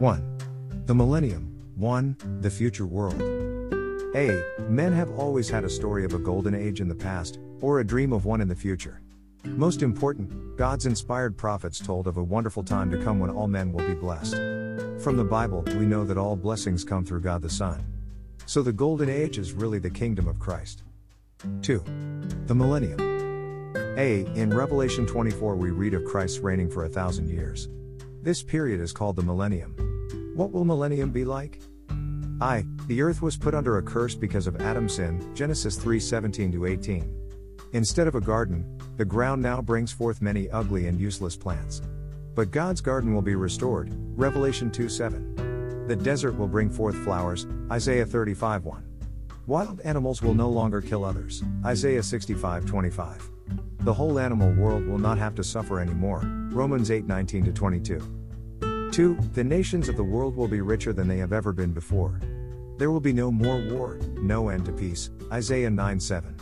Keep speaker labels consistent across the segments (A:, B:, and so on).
A: The Millennium 1. The Future World. A. Men have always had a story of a golden age in the past, or a dream of one in the future. Most important, God's inspired prophets told of a wonderful time to come when all men will be blessed. From the Bible, we know that all blessings come through God the Son. So the golden age is really the kingdom of Christ. 2. The millennium. A. In Revelation 24, we read of Christ reigning for a thousand years. This period is called the millennium. What will millennium be like? I. The earth was put under a curse because of Adam's sin, Genesis 3:17 18. Instead of a garden, the ground now brings forth many ugly and useless plants. But God's garden will be restored, Revelation 2:7. The desert will bring forth flowers, Isaiah 35:1. Wild animals will no longer kill others, Isaiah 65:25. The whole animal world will not have to suffer anymore, Romans 8:19 22. 2. The nations of the world will be richer than they have ever been before. There will be no more war, no end to peace. Isaiah 9 7.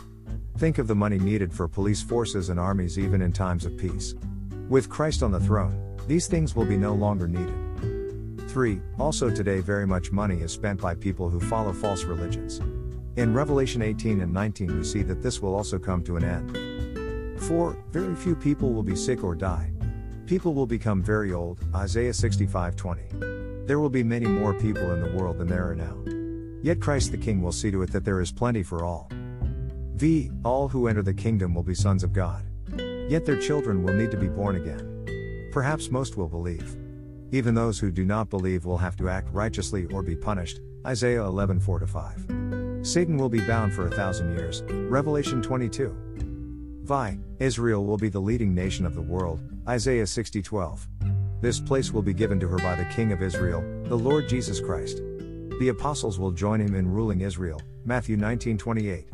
A: Think of the money needed for police forces and armies even in times of peace. With Christ on the throne, these things will be no longer needed. 3. Also, today, very much money is spent by people who follow false religions. In Revelation 18 and 19, we see that this will also come to an end. 4. Very few people will be sick or die. People will become very old, Isaiah 65:20. There will be many more people in the world than there are now. Yet Christ the King will see to it that there is plenty for all. V. All who enter the kingdom will be sons of God. Yet their children will need to be born again. Perhaps most will believe. Even those who do not believe will have to act righteously or be punished. Isaiah 11 4 5. Satan will be bound for a thousand years. Revelation 22. Vi, Israel will be the leading nation of the world, Isaiah 60:12. This place will be given to her by the King of Israel, the Lord Jesus Christ. The apostles will join him in ruling Israel, Matthew 19:28.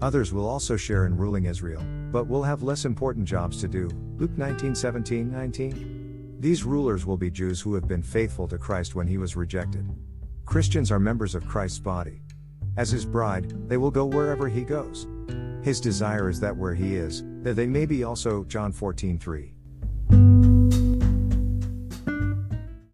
A: Others will also share in ruling Israel, but will have less important jobs to do, Luke 19:17, 19. These rulers will be Jews who have been faithful to Christ when he was rejected. Christians are members of Christ's body. As his bride, they will go wherever he goes. His desire is that where he is, that they may be also, John 14:3.